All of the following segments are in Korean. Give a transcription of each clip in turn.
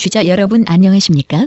청취자 여러분 안녕하십니까?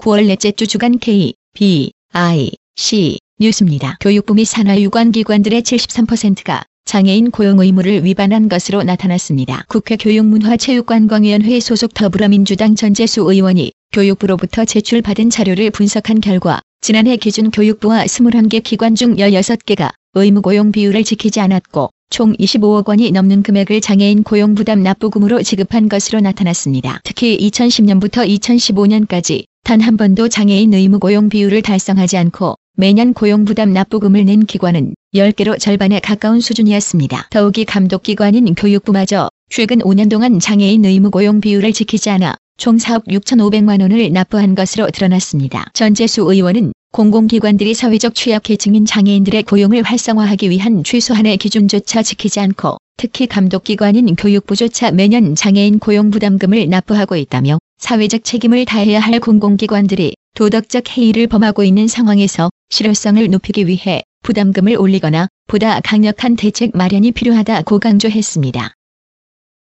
9월 넷째 주 주간 K, B, I, C 뉴스입니다. 교육부 및 산하유관기관들의 73%가 장애인 고용 의무를 위반한 것으로 나타났습니다. 국회 교육문화체육관광위원회 소속 더불어민주당 전재수 의원이 교육부로부터 제출받은 자료를 분석한 결과 지난해 기준 교육부와 21개 기관 중 16개가 의무 고용 비율을 지키지 않았고 총 25억 원이 넘는 금액을 장애인 고용 부담 납부금으로 지급한 것으로 나타났습니다. 특히 2010년부터 2015년까지 단 한 번도 장애인 의무 고용 비율을 달성하지 않고 매년 고용 부담 납부금을 낸 기관은 10개로 절반에 가까운 수준이었습니다. 더욱이 감독기관인 교육부마저 최근 5년 동안 장애인 의무 고용 비율을 지키지 않아 총 4억 6,500만 원을 납부한 것으로 드러났습니다. 전재수 의원은 공공기관들이 사회적 취약계층인 장애인들의 고용을 활성화하기 위한 최소한의 기준조차 지키지 않고 특히 감독기관인 교육부조차 매년 장애인 고용 부담금을 납부하고 있다며 사회적 책임을 다해야 할 공공기관들이 도덕적 해이를 범하고 있는 상황에서 실효성을 높이기 위해 부담금을 올리거나 보다 강력한 대책 마련이 필요하다고 강조했습니다.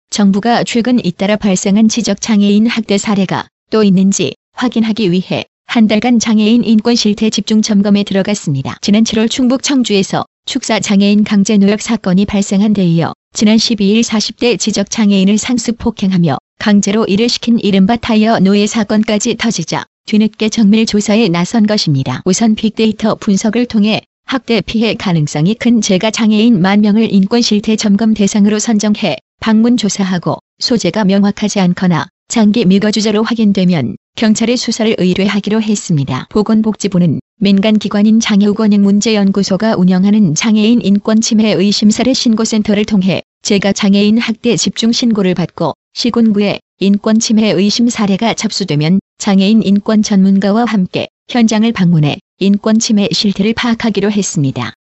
정부가 최근 잇따라 발생한 지적장애인 학대 사례가 또 있는지 확인하기 위해 한 달간 장애인 인권 실태 집중 점검에 들어갔습니다. 지난 7월 충북 청주에서 축사 장애인 강제 노역 사건이 발생한 데 이어 지난 12일 40대 지적 장애인을 상습 폭행하며 강제로 일을 시킨 이른바 타이어 노예 사건까지 터지자 뒤늦게 정밀 조사에 나선 것입니다. 우선 빅데이터 분석을 통해 학대 피해 가능성이 큰 제가 장애인 만 명을 인권 실태 점검 대상으로 선정해 방문 조사하고 소재가 명확하지 않거나 장기 미거주자로 확인되면 경찰에 수사를 의뢰하기로 했습니다. 보건복지부는 민간기관인 장애우건행문제연구소가 운영하는 장애인 인권 침해 의심사례 신고센터를 통해 제가 장애인 학대 집중 신고를 받고 시군구에 인권 침해 의심 사례가 접수되면 장애인 인권 전문가와 함께 현장을 방문해 인권 침해 실태를 파악하기로 했습니다.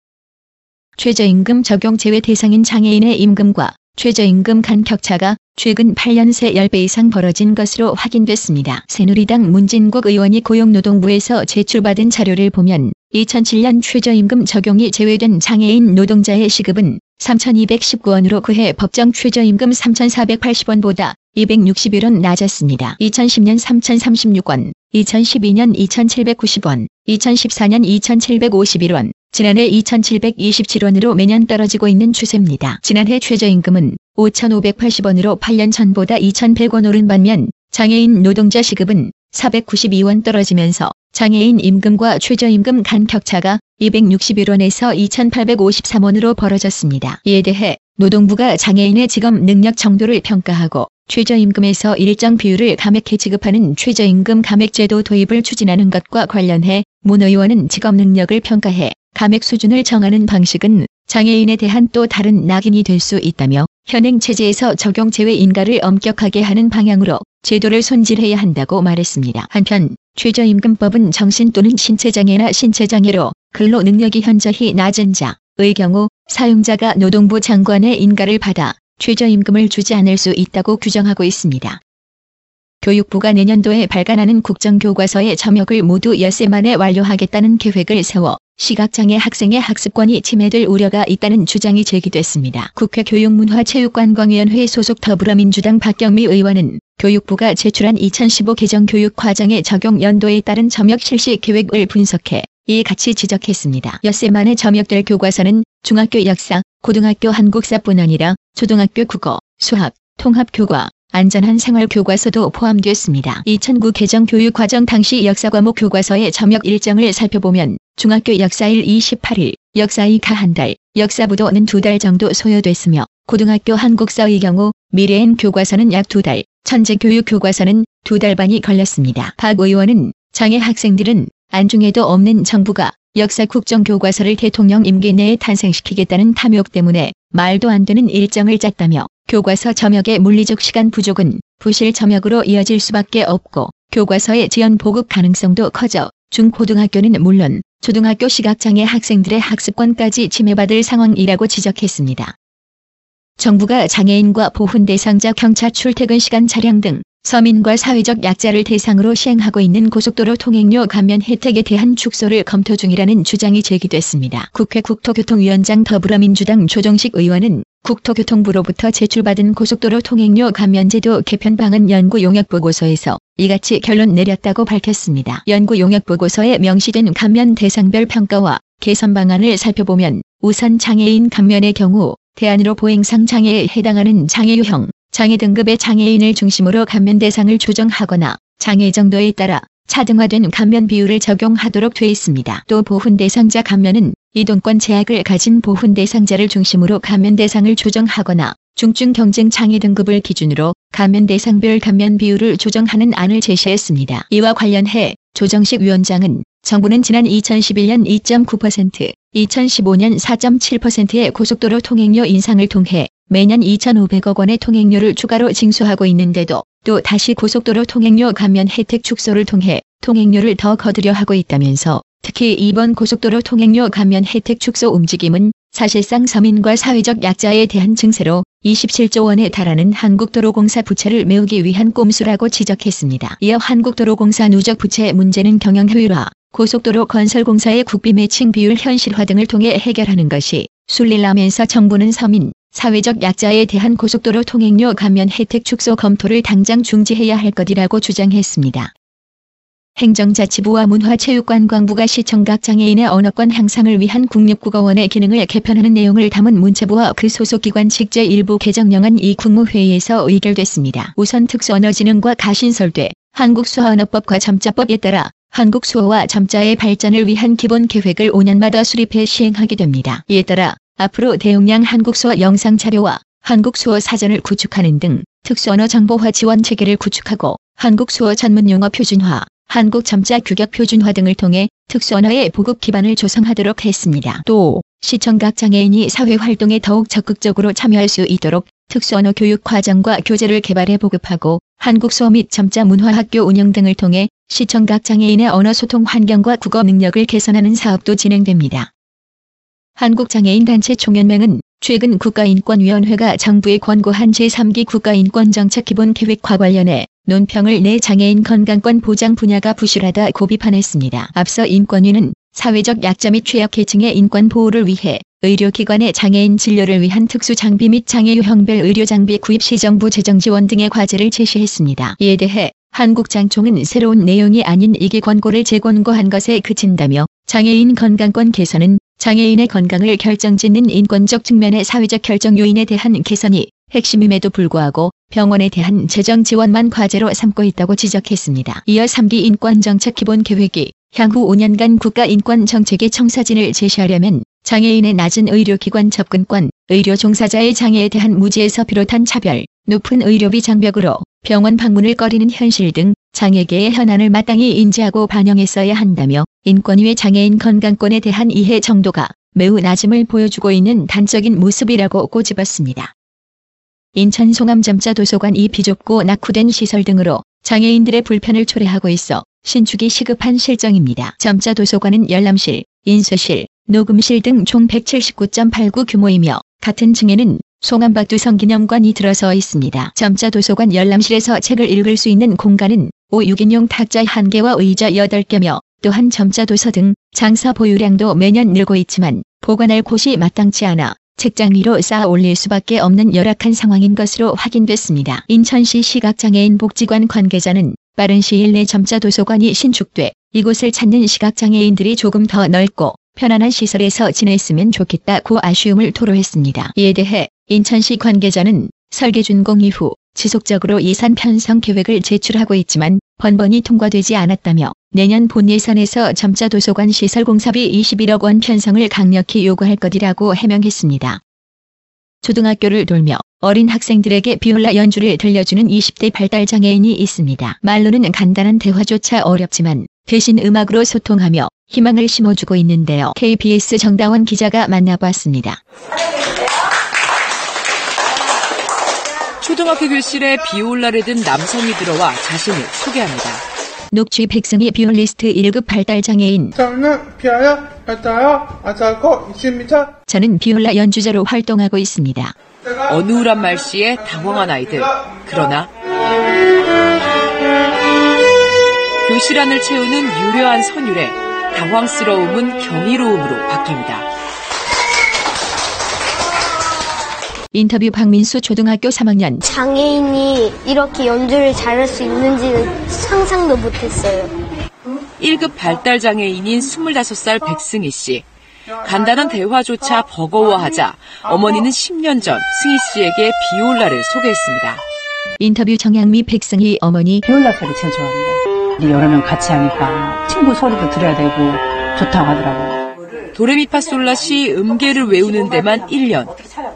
최저임금 적용 제외 대상인 장애인의 임금과 최저임금 간 격차가 최근 8년 새 10배 이상 벌어진 것으로 확인됐습니다. 새누리당 문진국 의원이 고용노동부에서 제출받은 자료를 보면 2007년 최저임금 적용이 제외된 장애인 노동자의 시급은 3,219원으로 그해 법정 최저임금 3,480원보다 261원 낮았습니다. 2010년 3,036원, 2012년 2,790원, 2014년 2,751원, 지난해 2,727원으로 매년 떨어지고 있는 추세입니다. 지난해 최저임금은 5,580원으로 8년 전보다 2,100원 오른 반면 장애인 노동자 시급은 492원 떨어지면서 장애인 임금과 최저임금 간 격차가 261원에서 2,853원으로 벌어졌습니다. 이에 대해 노동부가 장애인의 직업 능력 정도를 평가하고 최저임금에서 일정 비율을 감액해 지급하는 최저임금 감액제도 도입을 추진하는 것과 관련해 문 의원은 직업 능력을 평가해 감액 수준을 정하는 방식은 장애인에 대한 또 다른 낙인이 될 수 있다며 현행 체제에서 적용 제외 인가를 엄격하게 하는 방향으로 제도를 손질해야 한다고 말했습니다. 한편 최저임금법은 정신 또는 신체장애나 신체장애로 근로 능력이 현저히 낮은 자의 경우 사용자가 노동부 장관의 인가를 받아 최저임금을 주지 않을 수 있다고 규정하고 있습니다. 교육부가 내년도에 발간하는 국정교과서의 점역을 모두 엿새 만에 완료하겠다는 계획을 세워 시각장애 학생의 학습권이 침해될 우려가 있다는 주장이 제기됐습니다. 국회 교육문화체육관광위원회 소속 더불어민주당 박경미 의원은 교육부가 제출한 2015 개정 교육 과정의 적용 연도에 따른 점역 실시 계획을 분석해 이 같이 지적했습니다. 엿새 만에 점역될 교과서는 중학교 역사, 고등학교 한국사뿐 아니라 초등학교 국어, 수학, 통합교과, 안전한 생활 교과서도 포함됐습니다. 2009 개정 교육 과정 당시 역사 과목 교과서의 점역 일정을 살펴보면 중학교 역사 1 28일, 역사 2가 한 달, 역사부도는 두 달 정도 소요됐으며 고등학교 한국사의 경우 미래엔 교과서는 약 두 달, 천재 교육 교과서는 두 달 반이 걸렸습니다. 박 의원은 장애 학생들은 안중에도 없는 정부가 역사 국정 교과서를 대통령 임기 내에 탄생시키겠다는 탐욕 때문에 말도 안 되는 일정을 짰다며 교과서 점역의 물리적 시간 부족은 부실 점역으로 이어질 수밖에 없고 교과서의 지연 보급 가능성도 커져 중고등학교는 물론 초등학교 시각장애 학생들의 학습권까지 침해받을 상황이라고 지적했습니다. 정부가 장애인과 보훈 대상자 경차 출퇴근 시간 차량 등 서민과 사회적 약자를 대상으로 시행하고 있는 고속도로 통행료 감면 혜택에 대한 축소를 검토 중이라는 주장이 제기됐습니다. 국회 국토교통위원장 더불어민주당 조정식 의원은 국토교통부로부터 제출받은 고속도로 통행료 감면제도 개편방안 연구 용역 보고서에서 이같이 결론 내렸다고 밝혔습니다. 연구 용역 보고서에 명시된 감면 대상별 평가와 개선 방안을 살펴보면 우선 장애인 감면의 경우 대안으로 보행상 장애에 해당하는 장애 유형, 장애 등급의 장애인을 중심으로 감면 대상을 조정하거나 장애 정도에 따라 차등화된 감면 비율을 적용하도록 돼 있습니다. 또 보훈 대상자 감면은 이동권 제약을 가진 보훈 대상자를 중심으로 감면 대상을 조정하거나 중증 경증 장애 등급을 기준으로 감면 대상별 감면 비율을 조정하는 안을 제시했습니다. 이와 관련해 조정식 위원장은 정부는 지난 2011년 2.9%, 2015년 4.7%의 고속도로 통행료 인상을 통해 매년 2,500억 원의 통행료를 추가로 징수하고 있는데도 또 다시 고속도로 통행료 감면 혜택 축소를 통해 통행료를 더 거두려 하고 있다면서 특히 이번 고속도로 통행료 감면 혜택 축소 움직임은 사실상 서민과 사회적 약자에 대한 증세로 27조 원에 달하는 한국도로공사 부채를 메우기 위한 꼼수라고 지적했습니다. 이어 한국도로공사 누적 부채 문제는 경영 효율화, 고속도로 건설공사의 국비 매칭 비율 현실화 등을 통해 해결하는 것이 순리라면서 정부는 서민, 사회적 약자에 대한 고속도로 통행료 감면 혜택 축소 검토를 당장 중지해야 할 것이라고 주장했습니다. 행정자치부와 문화체육관광부가 시청각 장애인의 언어권 향상을 위한 국립국어원의 기능을 개편하는 내용을 담은 문체부와 그 소속기관 직제 일부 개정령안 이 국무회의에서 의결됐습니다. 우선 특수언어진흥과 가신설대, 한국수어언어법과 점자법에 따라 한국 수어와 점자의 발전을 위한 기본 계획을 5년마다 수립해 시행하게 됩니다. 이에 따라 앞으로 대용량 한국수어 영상 자료와 한국수어 사전을 구축하는 등 특수언어 정보화 지원 체계를 구축하고 한국수어 전문용어 표준화, 한국 점자 규격 표준화 등을 통해 특수 언어의 보급 기반을 조성하도록 했습니다. 또 시청각 장애인이 사회 활동에 더욱 적극적으로 참여할 수 있도록 특수 언어 교육 과정과 교재를 개발해 보급하고 한국수어 및 점자 문화학교 운영 등을 통해 시청각 장애인의 언어 소통 환경과 국어 능력을 개선하는 사업도 진행됩니다. 한국장애인단체 총연맹은 최근 국가인권위원회가 정부에 권고한 제3기 국가인권정책 기본계획과 관련해 논평을 내 장애인 건강권 보장 분야가 부실하다 고 비 판했습니다. 앞서 인권위는 사회적 약자 및 취약계층의 인권 보호를 위해 의료기관의 장애인 진료를 위한 특수 장비 및 장애 유형별 의료 장비 구입 시 정부 재정 지원 등의 과제를 제시했습니다. 이에 대해 한국장총은 새로운 내용이 아닌 이게 권고를 재권고한 것에 그친다며 장애인 건강권 개선은 장애인의 건강을 결정짓는 인권적 측면의 사회적 결정 요인에 대한 개선이 핵심임에도 불구하고 병원에 대한 재정 지원만 과제로 삼고 있다고 지적했습니다. 이어 3기 인권정책 기본계획이 향후 5년간 국가인권정책의 청사진을 제시하려면 장애인의 낮은 의료기관 접근권, 의료 종사자의 장애에 대한 무지에서 비롯한 차별, 높은 의료비 장벽으로 병원 방문을 꺼리는 현실 등 장애계의 현안을 마땅히 인지하고 반영했어야 한다며 인권위의 장애인 건강권에 대한 이해 정도가 매우 낮음을 보여주고 있는 단적인 모습이라고 꼬집었습니다. 인천 송암점자 도서관 이 비좁고 낙후된 시설 등으로 장애인들의 불편을 초래하고 있어 신축이 시급한 실정입니다. 점자 도서관은 열람실, 인쇄실, 녹음실 등 총 179.89 규모이며 같은 층에는 송암박두 성 기념관이 들어서 있습니다. 점자 도서관 열람실에서 책을 읽을 수 있는 공간은 5, 6인용 탁자 1개와 의자 8개며 또한 점자 도서 등 장사 보유량도 매년 늘고 있지만 보관할 곳이 마땅치 않아 책장 위로 쌓아 올릴 수밖에 없는 열악한 상황인 것으로 확인됐습니다. 인천시 시각장애인 복지관 관계자는 빠른 시일 내 점자 도서관이 신축돼 이곳을 찾는 시각장애인들이 조금 더 넓고 편안한 시설에서 지냈으면 좋겠다고 아쉬움을 토로했습니다. 이에 대해 인천시 관계자는 설계 준공 이후 지속적으로 예산 편성 계획을 제출하고 있지만 번번이 통과되지 않았다며 내년 본 예산에서 점자 도서관 시설 공사비 21억 원 편성을 강력히 요구할 것이라고 해명했습니다. 초등학교를 돌며 어린 학생들에게 비올라 연주를 들려주는 20대 발달장애인이 있습니다. 말로는 간단한 대화조차 어렵지만 대신 음악으로 소통하며 희망을 심어주고 있는데요. KBS 정다원 기자가 만나봤습니다. 초등학교 교실에 비올라를 든 남성이 들어와 자신을 소개합니다. 녹취 백승희 비올리스트 1급 발달 장애인. 저는 피아노 발달어 아자고 있습니다. 저는 비올라 연주자로 활동하고 있습니다. 어느울한 말씨에 당황한 아이들. 그러나 교실 안을 채우는 유려한 선율에 당황스러움은 경이로움으로 바뀝니다. 인터뷰 박민수 초등학교 3학년 장애인이 이렇게 연주를 잘할 수 있는지는 상상도 못했어요. 1급 발달 장애인인 25살 백승희 씨. 간단한 대화조차 버거워하자 어머니는 10년 전 승희 씨에게 비올라를 소개했습니다. 인터뷰 정양미 백승희 어머니 비올라 소리 제일 좋아합니다. 여러 명 같이 하니까 친구 소리도 들어야 되고 좋다고 하더라고요. 도레미파솔라 시 음계를 외우는 데만 1년.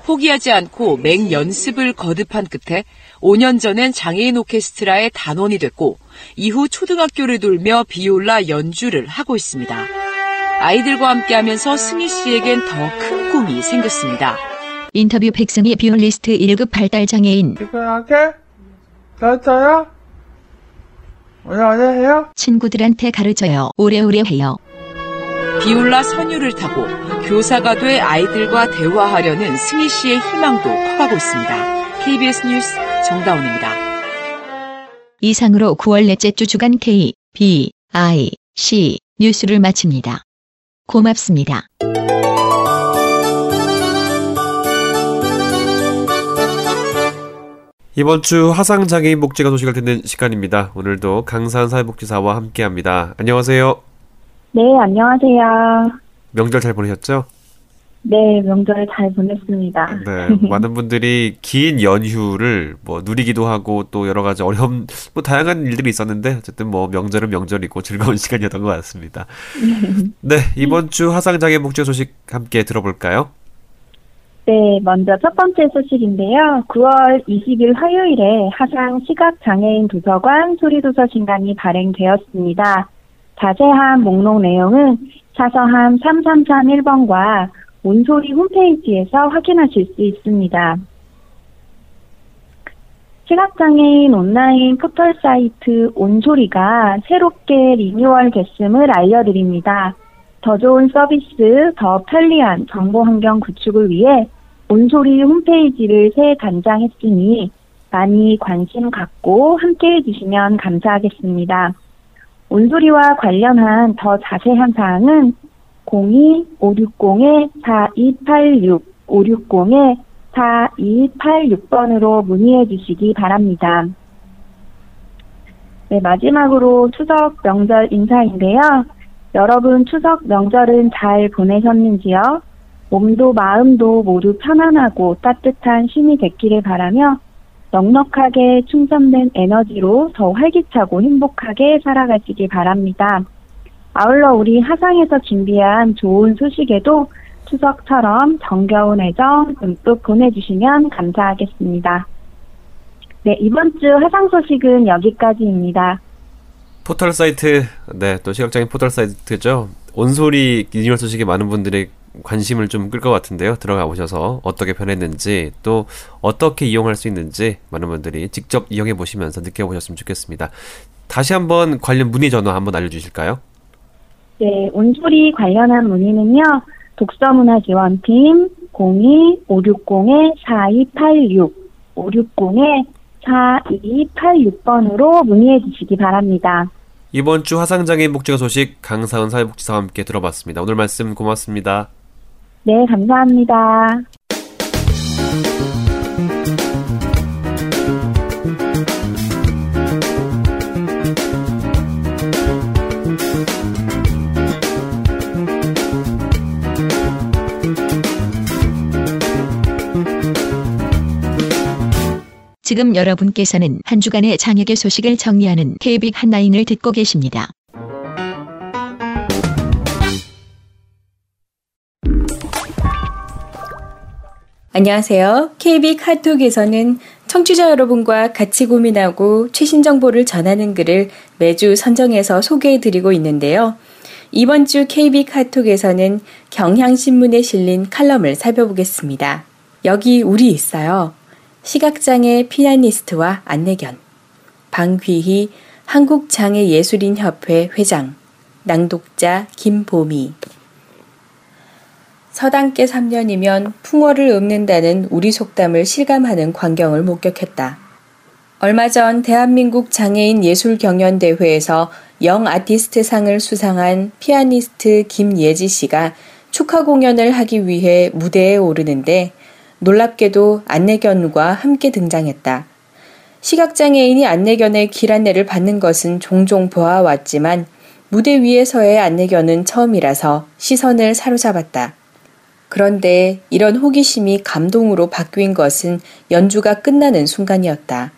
포기하지 않고 맹 연습을 거듭한 끝에 5년 전엔 장애인 오케스트라의 단원이 됐고 이후 초등학교를 돌며 비올라 연주를 하고 있습니다. 아이들과 함께 하면서 승희 씨에겐 더 큰 꿈이 생겼습니다. 인터뷰 백승희 비올리스트 1급 발달 장애인 이거하게 됐어요? 오늘 오늘 해요? 친구들한테 가르쳐요. 오래오래 해요. 비올라 선율을 타고 교사가 돼 아이들과 대화하려는 승희 씨의 희망도 커가고 있습니다. KBS 뉴스 정다운입니다. 이상으로 9월 넷째 주 주간 K, B, I, C 뉴스를 마칩니다. 고맙습니다. 이번 주 화상장애인 복지가 소식을 듣는 시간입니다. 오늘도 강산 사회복지사와 함께합니다. 안녕하세요. 네, 안녕하세요. 명절 잘 보내셨죠? 네, 명절 잘 보냈습니다. 네, 많은 분들이 긴 연휴를 뭐 누리기도 하고 또 여러 가지 어려움, 뭐 다양한 일들이 있었는데 어쨌든 뭐 명절은 명절이고 즐거운 시간이었던 것 같습니다. 네, 이번 주 화상장애인 복지 소식 함께 들어볼까요? 네, 먼저 첫 번째 소식인데요. 9월 20일 화요일에 하상 시각장애인 도서관 소리도서 신간이 발행되었습니다. 자세한 목록 내용은 사서함 3331번과 온소리 홈페이지에서 확인하실 수 있습니다. 시각장애인 온라인 포털 사이트 온소리가 새롭게 리뉴얼 됐음을 알려드립니다. 더 좋은 서비스, 더 편리한 정보 환경 구축을 위해 온소리 홈페이지를 새 단장했으니 많이 관심 갖고 함께 해주시면 감사하겠습니다. 온소리와 관련한 더 자세한 사항은 02-560-4286, 560-4286번으로 문의해 주시기 바랍니다. 네, 마지막으로 추석 명절 인사인데요. 여러분 추석 명절은 잘 보내셨는지요? 몸도 마음도 모두 편안하고 따뜻한 쉼이 됐기를 바라며 넉넉하게 충전된 에너지로 더 활기차고 행복하게 살아가시기 바랍니다. 아울러 우리 하상에서 준비한 좋은 소식에도 추석처럼 정겨운 애정 듬뿍 보내주시면 감사하겠습니다. 네, 이번 주 화상 소식은 여기까지입니다. 포털 사이트, 네, 또 시각장애인 포털 사이트죠. 온소리 리뉴얼 소식에 많은 분들의 관심을 좀 끌 것 같은데요. 들어가 보셔서 어떻게 변했는지 또 어떻게 이용할 수 있는지 많은 분들이 직접 이용해 보시면서 느껴보셨으면 좋겠습니다. 다시 한번 관련 문의 전화 한번 알려주실까요? 네, 온소리 관련한 문의는요. 독서문화지원팀 02-560-4286, 560-4286번으로 문의해 주시기 바랍니다. 이번 주 화상장애인 복지가 소식 강사은 사회복지사와 함께 들어봤습니다. 오늘 말씀 고맙습니다. 네, 감사합니다. 지금 여러분께서는 한 주간의 장혁의 소식을 정리하는 KB 한라인을 듣고 계십니다. 안녕하세요. KB 카톡에서는 청취자 여러분과 같이 고민하고 최신 정보를 전하는 글을 매주 선정해서 소개해 드리고 있는데요. 이번 주 KB 카톡에서는 경향신문에 실린 칼럼을 살펴보겠습니다. 여기 우리 있어요. 시각장애 피아니스트와 안내견. 방귀희 한국장애예술인협회 회장. 낭독자 김보미. 서당께 3년이면 풍어를 읊는다는 우리 속담을 실감하는 광경을 목격했다. 얼마 전 대한민국 장애인 예술경연대회에서 영 아티스트 상을 수상한 피아니스트 김예지 씨가 축하 공연을 하기 위해 무대에 오르는데 놀랍게도 안내견과 함께 등장했다. 시각장애인이 안내견의 길 안내를 받는 것은 종종 보아왔지만 무대 위에서의 안내견은 처음이라서 시선을 사로잡았다. 그런데 이런 호기심이 감동으로 바뀐 것은 연주가 끝나는 순간이었다.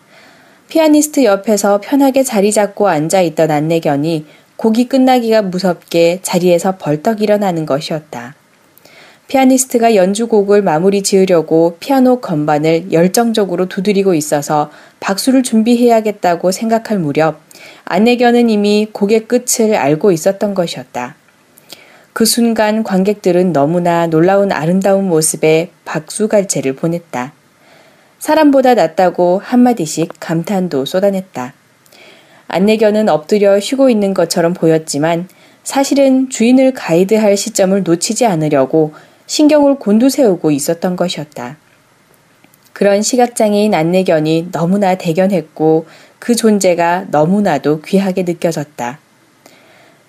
피아니스트 옆에서 편하게 자리 잡고 앉아 있던 안내견이 곡이 끝나기가 무섭게 자리에서 벌떡 일어나는 것이었다. 피아니스트가 연주곡을 마무리 지으려고 피아노 건반을 열정적으로 두드리고 있어서 박수를 준비해야겠다고 생각할 무렵 안내견은 이미 곡의 끝을 알고 있었던 것이었다. 그 순간 관객들은 너무나 놀라운 아름다운 모습에 박수갈채를 보냈다. 사람보다 낫다고 한마디씩 감탄도 쏟아냈다. 안내견은 엎드려 쉬고 있는 것처럼 보였지만 사실은 주인을 가이드할 시점을 놓치지 않으려고 신경을 곤두세우고 있었던 것이었다. 그런 시각장애인 안내견이 너무나 대견했고 그 존재가 너무나도 귀하게 느껴졌다.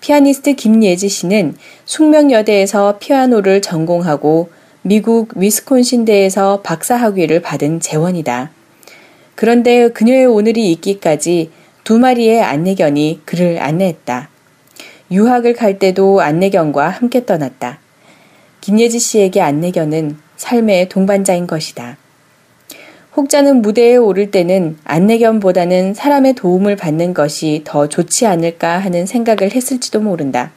피아니스트 김예지 씨는 숙명여대에서 피아노를 전공하고 미국 위스콘신대에서 박사학위를 받은 재원이다. 그런데 그녀의 오늘이 있기까지 두 마리의 안내견이 그를 안내했다. 유학을 갈 때도 안내견과 함께 떠났다. 김예지 씨에게 안내견은 삶의 동반자인 것이다. 혹자는 무대에 오를 때는 안내견보다는 사람의 도움을 받는 것이 더 좋지 않을까 하는 생각을 했을지도 모른다.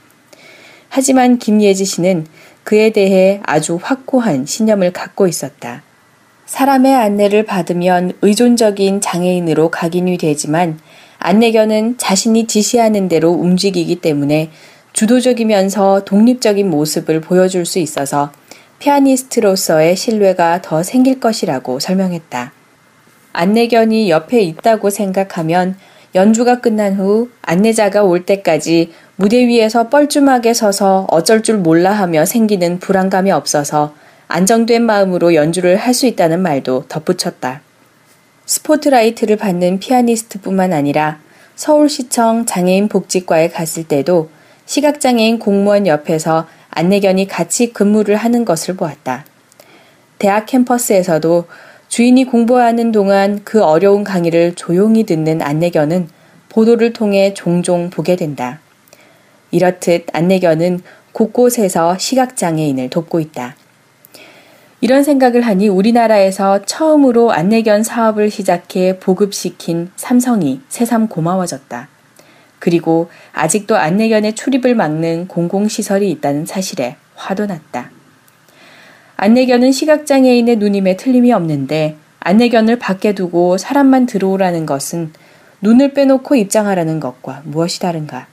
하지만 김예지 씨는 그에 대해 아주 확고한 신념을 갖고 있었다. 사람의 안내를 받으면 의존적인 장애인으로 각인이 되지만 안내견은 자신이 지시하는 대로 움직이기 때문에 주도적이면서 독립적인 모습을 보여줄 수 있어서 피아니스트로서의 신뢰가 더 생길 것이라고 설명했다. 안내견이 옆에 있다고 생각하면 연주가 끝난 후 안내자가 올 때까지 무대 위에서 뻘쭘하게 서서 어쩔 줄 몰라 하며 생기는 불안감이 없어서 안정된 마음으로 연주를 할 수 있다는 말도 덧붙였다. 스포트라이트를 받는 피아니스트뿐만 아니라 서울시청 장애인 복지과에 갔을 때도 시각장애인 공무원 옆에서 안내견이 같이 근무를 하는 것을 보았다. 대학 캠퍼스에서도 주인이 공부하는 동안 그 어려운 강의를 조용히 듣는 안내견은 보도를 통해 종종 보게 된다. 이렇듯 안내견은 곳곳에서 시각장애인을 돕고 있다. 이런 생각을 하니 우리나라에서 처음으로 안내견 사업을 시작해 보급시킨 삼성이 새삼 고마워졌다. 그리고 아직도 안내견의 출입을 막는 공공시설이 있다는 사실에 화도 났다. 안내견은 시각장애인의 누님에 틀림이 없는데 안내견을 밖에 두고 사람만 들어오라는 것은 눈을 빼놓고 입장하라는 것과 무엇이 다른가?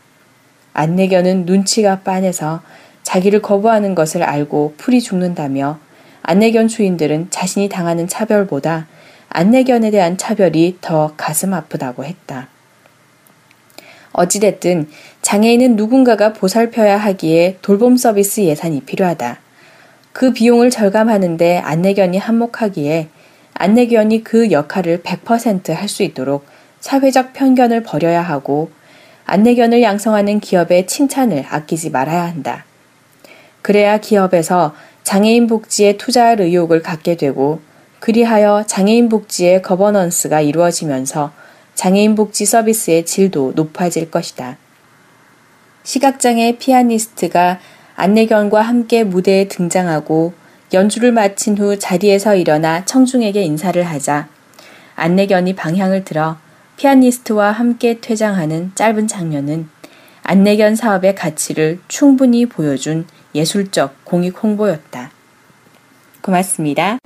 안내견은 눈치가 빤해서 자기를 거부하는 것을 알고 풀이 죽는다며 안내견 주인들은 자신이 당하는 차별보다 안내견에 대한 차별이 더 가슴 아프다고 했다. 어찌됐든 장애인은 누군가가 보살펴야 하기에 돌봄 서비스 예산이 필요하다. 그 비용을 절감하는데 안내견이 한몫하기에 안내견이 그 역할을 100%할 수 있도록 사회적 편견을 버려야 하고 안내견을 양성하는 기업의 칭찬을 아끼지 말아야 한다. 그래야 기업에서 장애인 복지에 투자할 의욕을 갖게 되고 그리하여 장애인 복지의 거버넌스가 이루어지면서 장애인 복지 서비스의 질도 높아질 것이다. 시각장애 피아니스트가 안내견과 함께 무대에 등장하고 연주를 마친 후 자리에서 일어나 청중에게 인사를 하자 안내견이 방향을 들어 피아니스트와 함께 퇴장하는 짧은 장면은 안내견 사업의 가치를 충분히 보여준 예술적 공익 홍보였다. 고맙습니다.